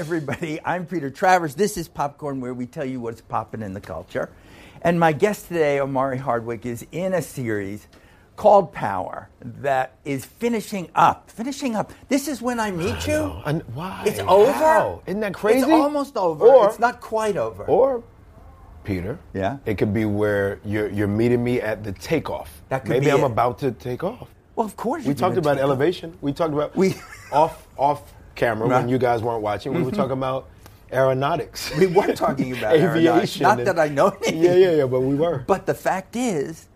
Everybody. I'm Peter Travers. This is Popcorn, where we tell you what's popping in the culture. And my guest today, Omari Hardwick, is in a series called Power that is finishing up. Finishing up. This is when I meet you. And why? It's over. How? Isn't that crazy? It's almost over. Or, it's not quite over. Or, Peter. Yeah? It could be where you're you're meeting me at the takeoff. That could Maybe be I'm it. about to take off. well, of course. We talked about take off. elevation. We talked about We- off off camera Right. when you guys weren't watching. We were talking about aeronautics. We were talking about aviation. Not and- that I know anything. Yeah, yeah, yeah, but we were. But the fact is,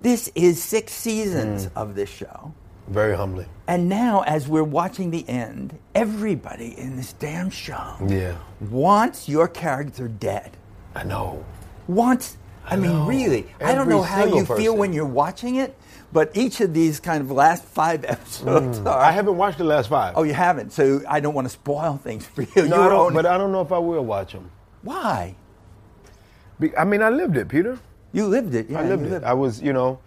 this is six seasons Mm. of this show. Very humbly. And now, as we're watching the end, everybody in this damn show Yeah. wants your character dead. I know. Wants, I, mean, know. really. I don't know how you feel when you're watching it, but each of these kind of last five episodes are. I haven't watched the last five. Oh, you haven't, so I don't want to spoil things for you. no, you I don't, but I don't know if I will watch them. why? I mean, I lived it, Peter. You lived it. Yeah, I lived you it. I was, you know.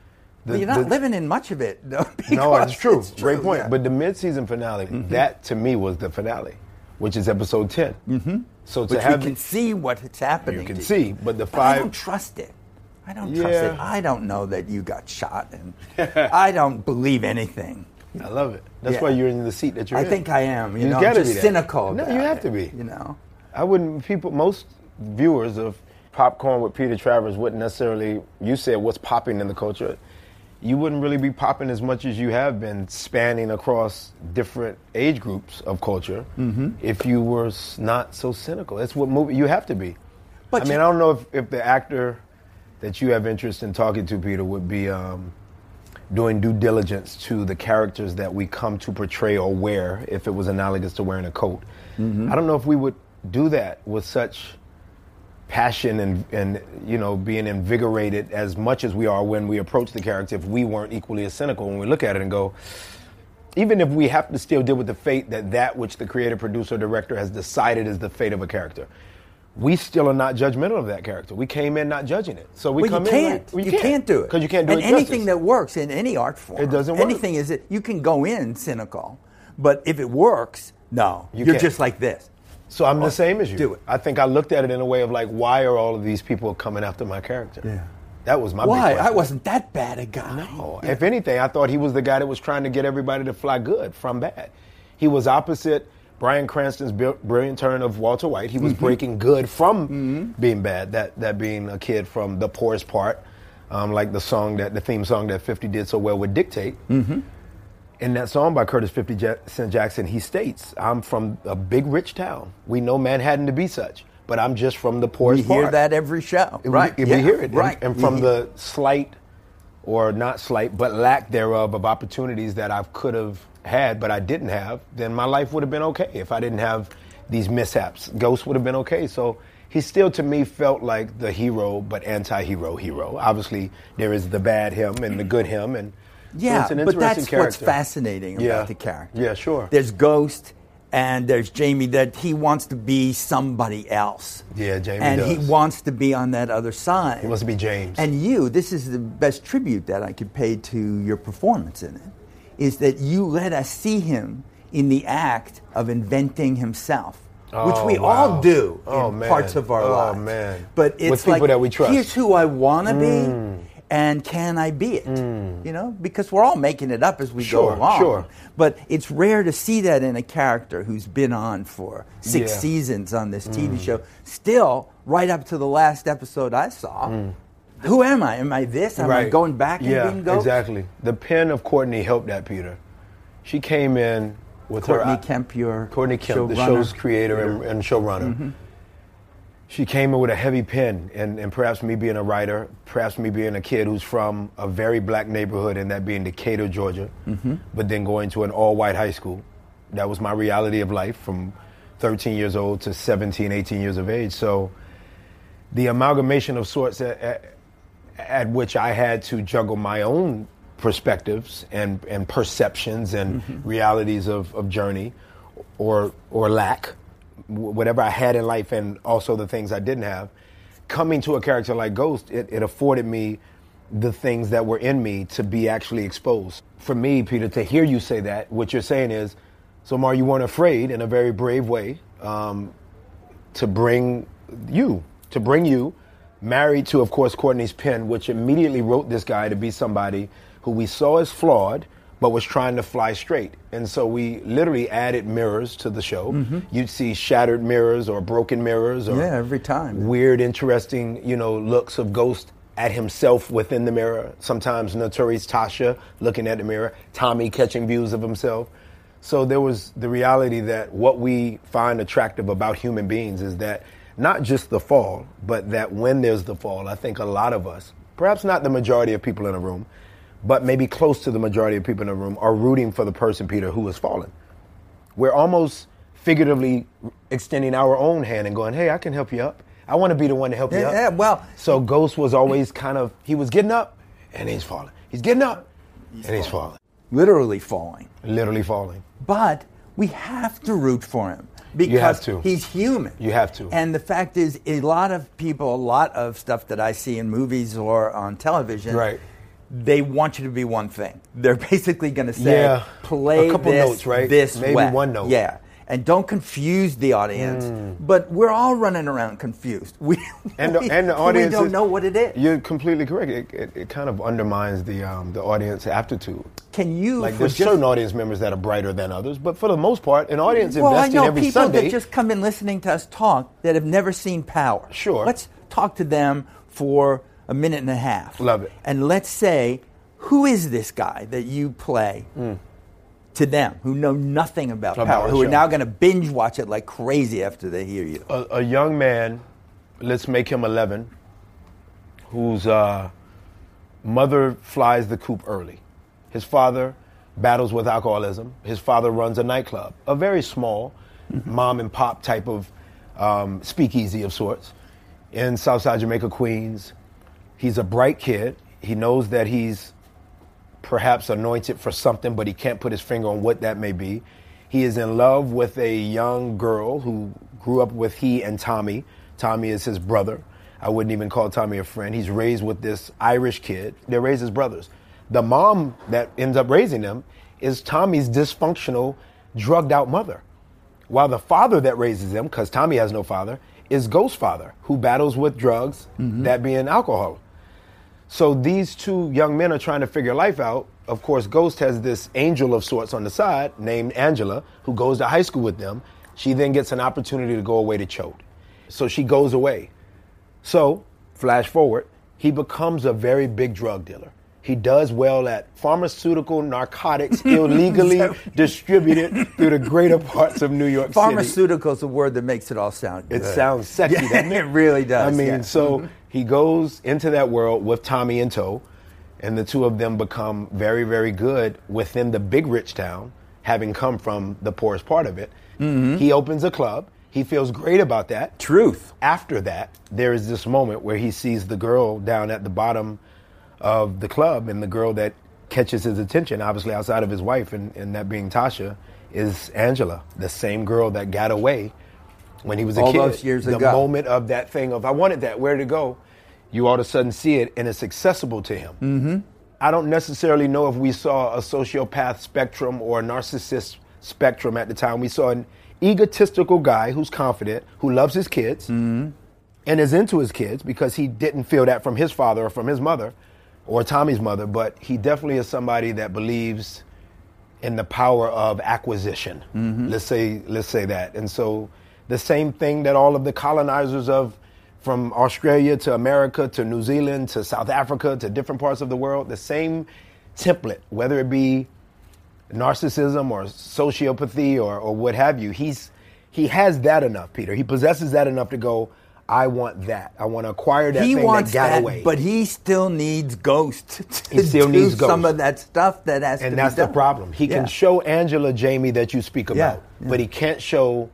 The, But you're not the- living in much of it, though. No, it's true. it's Great point. yeah. Mm-hmm. But the mid-season finale, that to me was the finale, which is episode 10 Mm-hmm. So to Which have we can see what's happening. you can see, but the But I don't trust it. I don't trust it. I don't know that you got shot, and I don't believe anything. I love it. That's Yeah. why you're in the seat that you're I in. I think I am. You, You know, I'm gotta just be cynical. No, you have it, to be. You know. I wouldn't. People, most viewers of Popcorn with Peter Travers wouldn't necessarily. You said what's popping in the culture. You wouldn't really be popping as much as you have been, spanning across different age groups of culture. Mm-hmm. If you were not so cynical, that's what movie you have to be. But I mean, you- I don't know if, if the actor that you have interest in talking to, Peter, would be um, doing due diligence to the characters that we come to portray or wear, if it was analogous to wearing a coat. Mm-hmm. I don't know if we would do that with such passion and, and you know being invigorated as much as we are when we approach the character if we weren't equally as cynical when we look at it and go even if we have to still deal with the fate that that which the creator producer director has decided is the fate of a character we still are not judgmental of that character we came in not judging it so we Well, come you in can't. like- well, you can't do it because you can't do and it anything justice. that works in any art form. It doesn't work. Anything is it. You can go in cynical, but if it works, no, You are can't. just like this. So I'm the same as you. do it. I think I looked at it in a way of like, why are all of these people coming after my character? Yeah. That was my Why? I wasn't that bad a guy. No. If anything, I thought he was the guy that was trying to get everybody to fly good from bad. He was opposite Bryan Cranston's brilliant turn of Walter White. He was Mm-hmm. breaking good from being bad. That that being a kid from the poorest part, um, like the song that the theme song that 50 did so well would dictate. Mm-hmm. In that song by Curtis 50 Ja- Cent Jackson, he states, "I'm from a big rich town. We know Manhattan to be such, but I'm just from the poorest We hear part." that every show, We- right? We, yeah, hear it, And- right? And, We from hear- the slight, or not slight, but lack thereof of opportunities that I could have had, but I didn't have, then my life would have been okay. If I didn't have these mishaps, Ghost would have been okay. So he still, to me, felt like the hero, but anti-hero hero. Obviously, there is the bad him and the good him, and Yeah, an but that's what's fascinating Yeah. about the character. Yeah, sure. There's Ghost, and there's Jamie that he wants to be somebody else. Yeah, Jamie and he wants to be on that other side. He wants to be James. And you, this is the best tribute that I could pay to your performance in it, is that you let us see him in the act of inventing himself. which Oh, we wow. all do Oh, in man. parts of our lives. Oh, lives. man. But With it's people like that we trust. Mm. here's who I want to be, and can I be it? Mm. You know, because we're all making it up as we Sure, go along. sure. But it's rare to see that in a character who's been on for six Yeah. Mm. seasons on this TV mm. show. Still, right up to the last episode I saw. Mm. Who am I? Am I this? Am I going back and yeah, being Ghost? exactly. The pen of Courtney helped that, Peter. She came in with Courtney her Kemp, your Courtney Kemp, the show's creator and, and showrunner. Mm-hmm. She came in with a heavy pen, and, and perhaps me being a writer, perhaps me being a kid who's from a very black neighborhood, and that being Decatur, Georgia, mm-hmm. but then going to an all white high school. That was my reality of life from 13 years old to 17, 18 years of age. So the amalgamation of sorts at, at, at which I had to juggle my own perspectives and, and perceptions and mm-hmm. realities of, of journey or, or lack, whatever I had in life and also the things I didn't have. Coming to a character like Ghost, it, it afforded me the things that were in me to be actually exposed. For me, Peter, to hear you say that, what you're saying is, So, Mar, you weren't afraid in a very brave way um, to bring you, to bring you, married to, of course, Courtney's pen, which immediately wrote this guy to be somebody who we saw as flawed, but was trying to fly straight. And so we literally added mirrors to the show. Mm-hmm. You'd see shattered mirrors or broken mirrors or Yeah, every time. weird, interesting, you know, looks of Ghost at himself within the mirror. Sometimes Notorious Tasha looking at the mirror, Tommy catching views of himself. So there was the reality that what we find attractive about human beings is that not just the fall, but that when there's the fall, I think a lot of us, perhaps not the majority of people in a room, but maybe close to the majority of people in the room, are rooting for the person, Peter, who has fallen we're almost figuratively extending our own hand and going, "Hey, I can help you up. I want to be the one to help you Yeah, up." yeah, well- so Ghost was always kind of he was getting up and he's falling. He's getting up and he's falling, Literally falling. literally falling. But we have to root for him because he's human. You have to. And the fact is, a lot of people, a lot of stuff that I see in movies or on television, Right. They want you to be one thing. They're basically going to say, Yeah. "Play A couple this, notes, right? this Maybe way." one note. Yeah, and don't confuse the audience. Mm. But we're all running around confused. We And the, we, and the audience we don't is- know what it is. You're completely correct. It, it, it kind of undermines the um, the audience aptitude. Can you Like there's just- certain audience members that are brighter than others, but for the most part, an audience Well, I know every people Sunday. that just come in listening to us talk that have never seen Power. Sure. Let's talk to them for a minute and a half. Love it. And let's say, who is this guy that you play to them who know nothing about, Power, who are now going to binge watch it like crazy after they hear you? a, a young man, let's make him 11, whose uh, mother flies the coop early. His father battles with alcoholism. His father runs a nightclub, a very small mom and pop type of um, speakeasy of sorts in Southside Jamaica, Queens. He's a bright kid. He knows that he's perhaps anointed for something, but he can't put his finger on what that may be. He is in love with a young girl who grew up with he and Tommy. Tommy is his brother. I wouldn't even call Tommy a friend. He's raised with this Irish kid. They're raised as brothers. The mom that ends up raising them is Tommy's dysfunctional, drugged out mother. While the father that raises them, because Tommy has no father, is Ghost father, who battles with drugs, mm-hmm. that being alcohol. So these two young men are trying to figure life out. Of course, Ghost has this angel of sorts on the side named Angela, who goes to high school with them. She then gets an opportunity to go away to Choate. So she goes away. So, flash forward, he becomes a very big drug dealer. He does well at pharmaceutical narcotics illegally distributed through the greater parts of New York City. Pharmaceutical is a word that makes it all sound It sounds sexy, Yeah, it? really does, I mean, yeah. Mm-hmm. so he goes into that world with Tommy in tow, and the two of them become very, very good within the big rich town, having come from the poorest part of it. Mm-hmm. He opens a club. He feels great about that. Truth. After that, there is this moment where he sees the girl down at the bottom of the club, and the girl that catches his attention, obviously outside of his wife, and, and that being Tasha, is Angela, the same girl that got away when he was a All kid. years the ago. moment of that thing of I wanted that, where to go? You all of a sudden see it, and it's accessible to him. Mm-hmm. I don't necessarily know if we saw a sociopath spectrum or a narcissist spectrum at the time. We saw an egotistical guy who's confident, who loves his kids, and is into his kids because he didn't feel that from his father or from his mother or Tommy's mother, but he definitely is somebody that believes in the power of acquisition. Let's say let's say that. And so the same thing that all of the colonizers of from Australia to America to New Zealand to South Africa to different parts of the world, the same template, whether it be narcissism or sociopathy or, or what have you, he's he has that enough, Peter. He possesses that enough to go, I want that. I want to acquire that he thing wants that got that, away. but he still needs Ghost to He still do needs some of that stuff that has to and that's the problem. He Yeah. can show Angela Jamie that you speak Yeah, about, yeah. but he can't show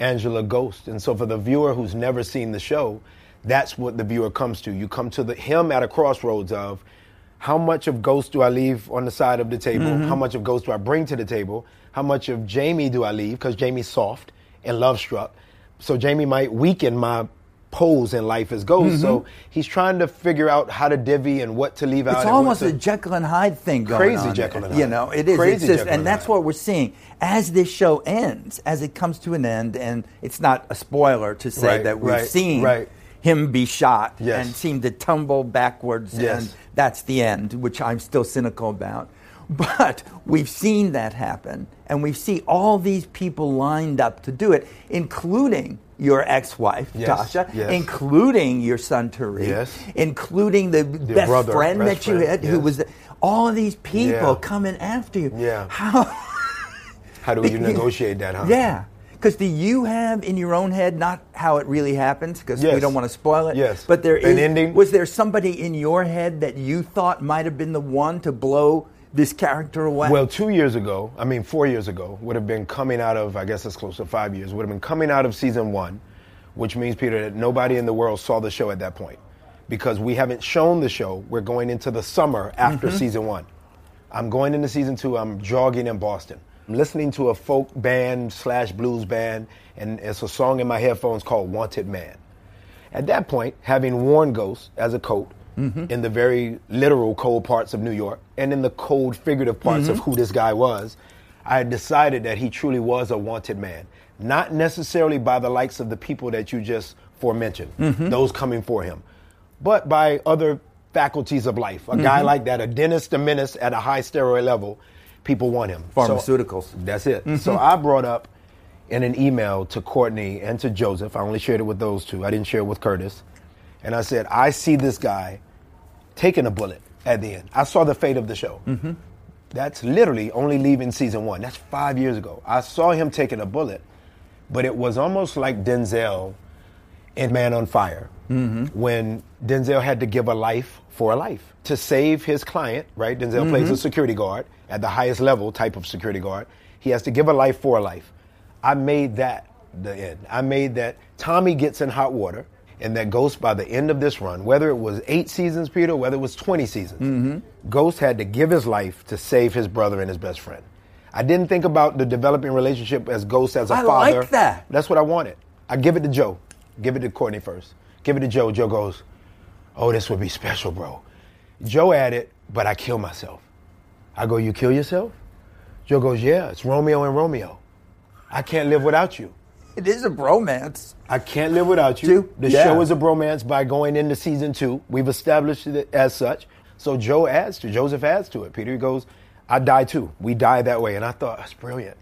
Angela Ghost. And so for the viewer who's never seen the show, that's what the viewer comes to. You come to the him at a crossroads of how much of Ghost do I leave on the side of the table? Mm-hmm. How much of Ghost do I bring to the table? How much of Jamie do I leave? Because Jamie's soft and love struck. So Jamie might weaken my pose in life as Ghost. So he's trying to figure out how to divvy and what to leave out. Mm-hmm. It's almost to- a Jekyll and Hyde thing going Crazy on. Jekyll and Hyde. You know, it is. Crazy It's just, Jekyll and and that's what we're seeing as this show ends, as it comes to an end. And it's not a spoiler to say Right, that we've right, seen right. him be shot Yes. and seem to tumble backwards, Yes. and that's the end, which I'm still cynical about. But we've seen that happen, and we see all these people lined up to do it, including your ex-wife Yes, Tasha, yes. including your son Tariq, Yes. including the best brother, friend best that you friend, had, who was the, all of these people Yeah. coming after you. Yeah. How? How do you negotiate that, huh? Yeah. Because do you have in your own head not how it really happens? Because we don't want to spoil it. Yes. But there An is. ending? Was there somebody in your head that you thought might have been the one to blow this character away? Well, two years ago, I mean, four years ago, would have been coming out of, I guess it's close to five years, would have been coming out of season one, which means, Peter, that nobody in the world saw the show at that point. Because we haven't shown the show, we're going into the summer after Mm-hmm. season one. I'm going into season two, I'm jogging in Boston. I'm listening to a folk band slash blues band, and it's a song in my headphones called Wanted Man. At that point, having worn Ghost as a coat Mm-hmm. in the very literal cold parts of New York and in the cold figurative parts of mm-hmm. who this guy was, I had decided that he truly was a wanted man. Not necessarily by the likes of the people that you just forementioned, mm-hmm. those coming for him, but by other faculties of life. A guy like that, a dentist, a menace at a high steroid level, people want him. So- Pharmaceuticals. that's it. So I brought up in an email to Courtney and to Joseph. I only shared it with those two. I didn't share it with Curtis. And I said, I see this guy taking a bullet at the end. I saw the fate of the show. Mm-hmm. That's literally only leaving season one. That's five years ago. I saw him taking a bullet, but it was almost like Denzel in Man on Fire mm-hmm. when Denzel had to give a life for a life to save his client, right? Denzel plays mm-hmm. a security guard at the highest level type of security guard. He has to give a life for a life. I made that the end. I made that Tommy gets in hot water and that Ghost by the end of this run, whether it was eight seasons, Peter, whether it was 20 seasons, mm-hmm. Ghost had to give his life to save his brother and his best friend. I didn't think about the developing relationship as Ghost as a I father. I like that. That's what I wanted. I give it to Joe. Give it to Courtney first. Give it to Joe. Joe goes, Oh, this would be special, bro. Joe added, But I kill myself. I go, You kill yourself? Joe goes, Yeah, it's Romeo and Romeo. I can't live without you. It is a bromance. I can't live without you. Two? The Yeah. show is a bromance by going into season two. We've established it as such. So Joe adds to Joseph adds to it. Peter goes, I die too. We die that way. And I thought, that's brilliant.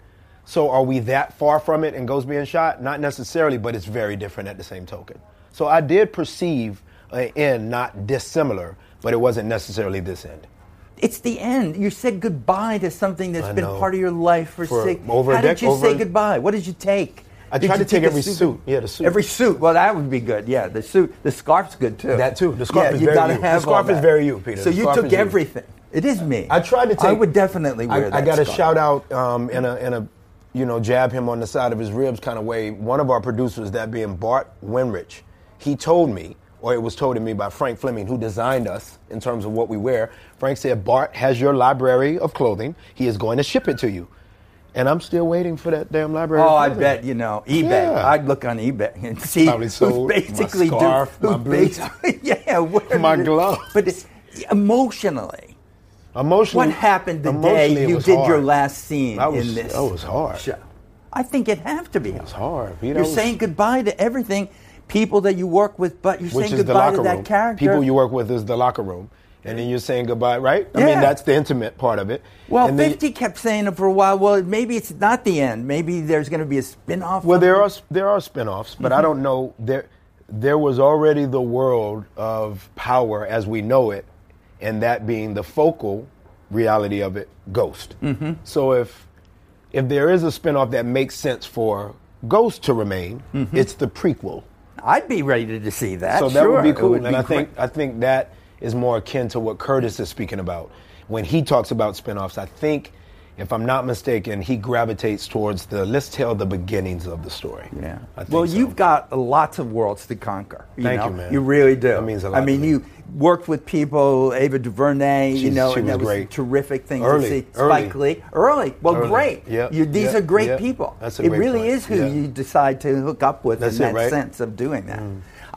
So are we that far from it and Ghost being shot? Not necessarily, but it's very different at the same token. So I did perceive an end not dissimilar, but it wasn't necessarily this end. It's the end. You said goodbye to something that's I been know. part of your life for, For six. over a How did you over say goodbye? What did you take? I tried to take a every suit. Yeah, the suit. Every suit. Well, that would be good. Yeah, the suit. The scarf's good too. That too. The scarf yeah, is you very gotta you. The scarf is very you, Peter. So you took is you. everything. It is me. I tried to take. I would definitely wear I, that. I got to scarf. shout out um, in a in a you know jab him on the side of his ribs kind of way. One of our producers, that being Bart Wenrich, he told me, or it was told to me by Frank Fleming, who designed us in terms of what we wear. Frank said, Bart has your library of clothing. He is going to ship it to you. And I'm still waiting for that damn library. Oh, I bet you know eBay. Yeah. I'd look on eBay and see Probably sold my basically do- scarf, who my boots. yeah, where My did- glove. But it's, emotionally, Emotionally, what happened the day you did hard. your last scene was- in this? that was hard. show? I think it have to be. It was hard. Pete. That You're saying goodbye to everything, people that you work with, but you're which saying goodbye to that room. character. People you work with is the locker room, and then you're saying goodbye, right? I mean, that's the intimate part of it. well, And then- 50 kept saying it for a while. Well, maybe it's not the end. Maybe there's going to be a spin-off. Well, there it. are there are spinoffs, but Mm-hmm. I don't know there. There was already the world of power as we know it, and that being the focal reality of it, Ghost. Mm-hmm. So if if there is a spinoff that makes sense for Ghost to remain, Mm-hmm. it's the prequel. I'd be ready to see that. So that Sure, would be cool, would and be I think great. I think that is more akin to what Curtis is speaking about when he talks about spinoffs. I think, if I'm not mistaken, he gravitates towards the let's tell the beginnings of the story. Yeah. Well, so. you've got lots of worlds to conquer. You Thank know? you, man. You really do. That means a lot I mean, you worked with people, Ava DuVernay, you know, she and was that was a great. terrific thing Early, to see. early. Spike Lee, early. Well, Early. great. Yep, You, these yep, are great yep. people. That's a it great really point. is who Yeah. you decide to hook up with That's in that right? Mm. sense of doing that.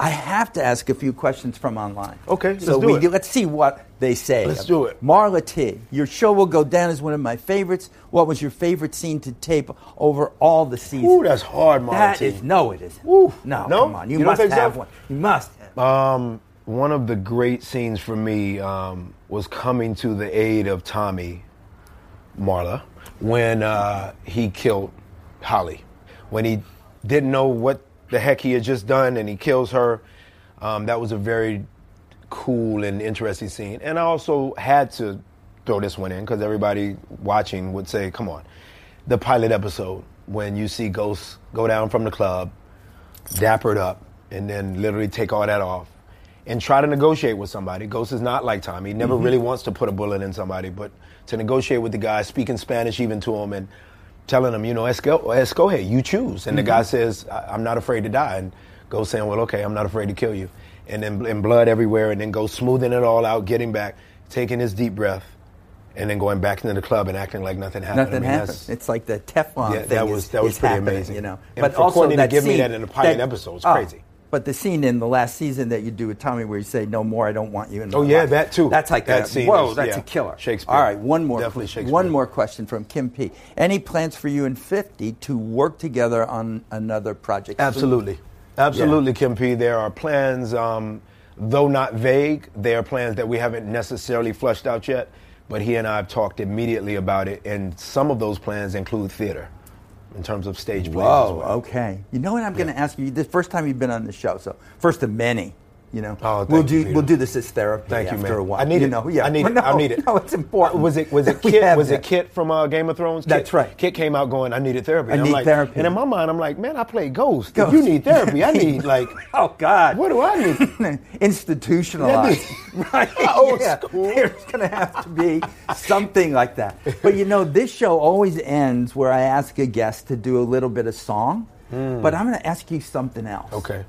I have to ask a few questions from online. Okay, so let's do we it. do- let's see what they say. Let's do it. Marla T, your show will go down as one of my favorites. What was your favorite scene to tape over all the seasons? Ooh, that's hard, Marla That T. is no, it isn't. Woo. No, No? come on, you, You must think so? have one. You must. Have. Um, one of the great scenes for me um, was coming to the aid of Tommy Marla when uh, he killed Holly. When he didn't know what the heck he had just done and he kills her. Um, that was a very cool and interesting scene. And I also had to throw this one in because everybody watching would say, come on. The pilot episode when you see Ghost go down from the club, dappered up, and then literally take all that off and try to negotiate with somebody. Ghost is not like Tommy. He never really wants to put a bullet in somebody, but to negotiate with the guy, speaking Spanish even to him, and telling him, you know, esco, escoge, you choose. And the guy mm-hmm. says, I- I'm not afraid to die. And Ghost saying, well, okay, I'm not afraid to kill you. And then and blood everywhere, and then goes smoothing it all out, getting back, taking his deep breath, and then going back into the club and acting like nothing happened. Nothing I mean, happened. It's like the Teflon Yeah, thing. that was- that was pretty amazing. You know, And for Courtney to give me that in the pilot episode is oh, crazy. But the scene in the last season that you do with Tommy, where you say, "No more, I don't want you in Oh, yeah, life." that too. That's like That a, scene whoa, is- that's yeah. a killer. Shakespeare. All right, one more. Definitely Shakespeare. One more question from Kim P. Any plans for you and Fifty to work together on another project? soon? Absolutely. Absolutely, Kim P. There are plans, um, though not vague, there are plans that we haven't necessarily flushed out yet, but he and I have talked immediately about it, and some of those plans include theater in terms of stage plays Whoa. well. Okay. You know what I'm going to ask you? The first time you've been on the show, so first of many. You know, Oh, we'll do Peter. we'll do this as therapy Thank you, man. a while. I need you it. Know? Yeah. I need it. No, I need it. No, it's important. Was it was it Kit? Was it. Kit from uh, Game of Thrones? Kit, That's right. Kit came out going, "I needed therapy." I And I'm need like, therapy. And in my mind, I'm like, "Man, I play Ghost. If you need therapy, I need like, Oh God! what do I need?" Institutionalized, right? Old yeah. school. There's going to have to be something like that. But you know, this show always ends where I ask a guest to do a little bit of song. But I'm going to ask you something else. Okay.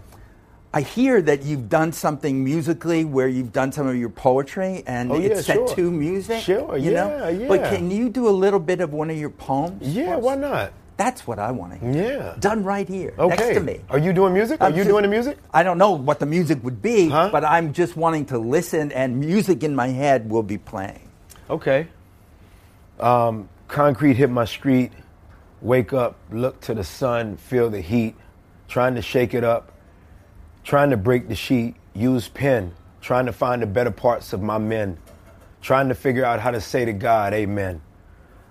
I hear that you've done something musically where you've done some of your poetry and Oh, yeah, it's set sure. to music. Sure, you know? yeah, yeah. But can you do a little bit of one of your poems? Yeah, why not? That's what I want to hear. Yeah. Done right here, Okay. next to me. Are you doing music? Are I'm you just- doing the music? I don't know what the music would be, Huh? but I'm just wanting to listen, and music in my head will be playing. Okay. Um, concrete hit my street. Wake up, look to the sun, feel the heat. Trying to shake it up. Trying to break the sheet. Use pen. Trying to find the better parts of my men. Trying to figure out how to say to God, Amen.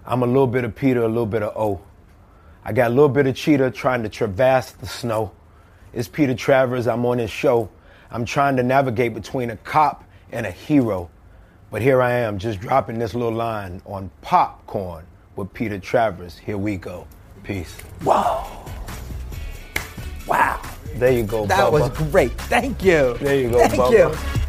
I'm a little bit of Peter, a little bit of O. I got a little bit of cheetah trying to traverse the snow. It's Peter Travers. I'm on his show. I'm trying to navigate between a cop and a hero. But here I am, just dropping this little line on popcorn with Peter Travers. Here we go. Peace. Wow! There you go, That Bubba. was great. Thank you. There you go, Thank Bubba. you.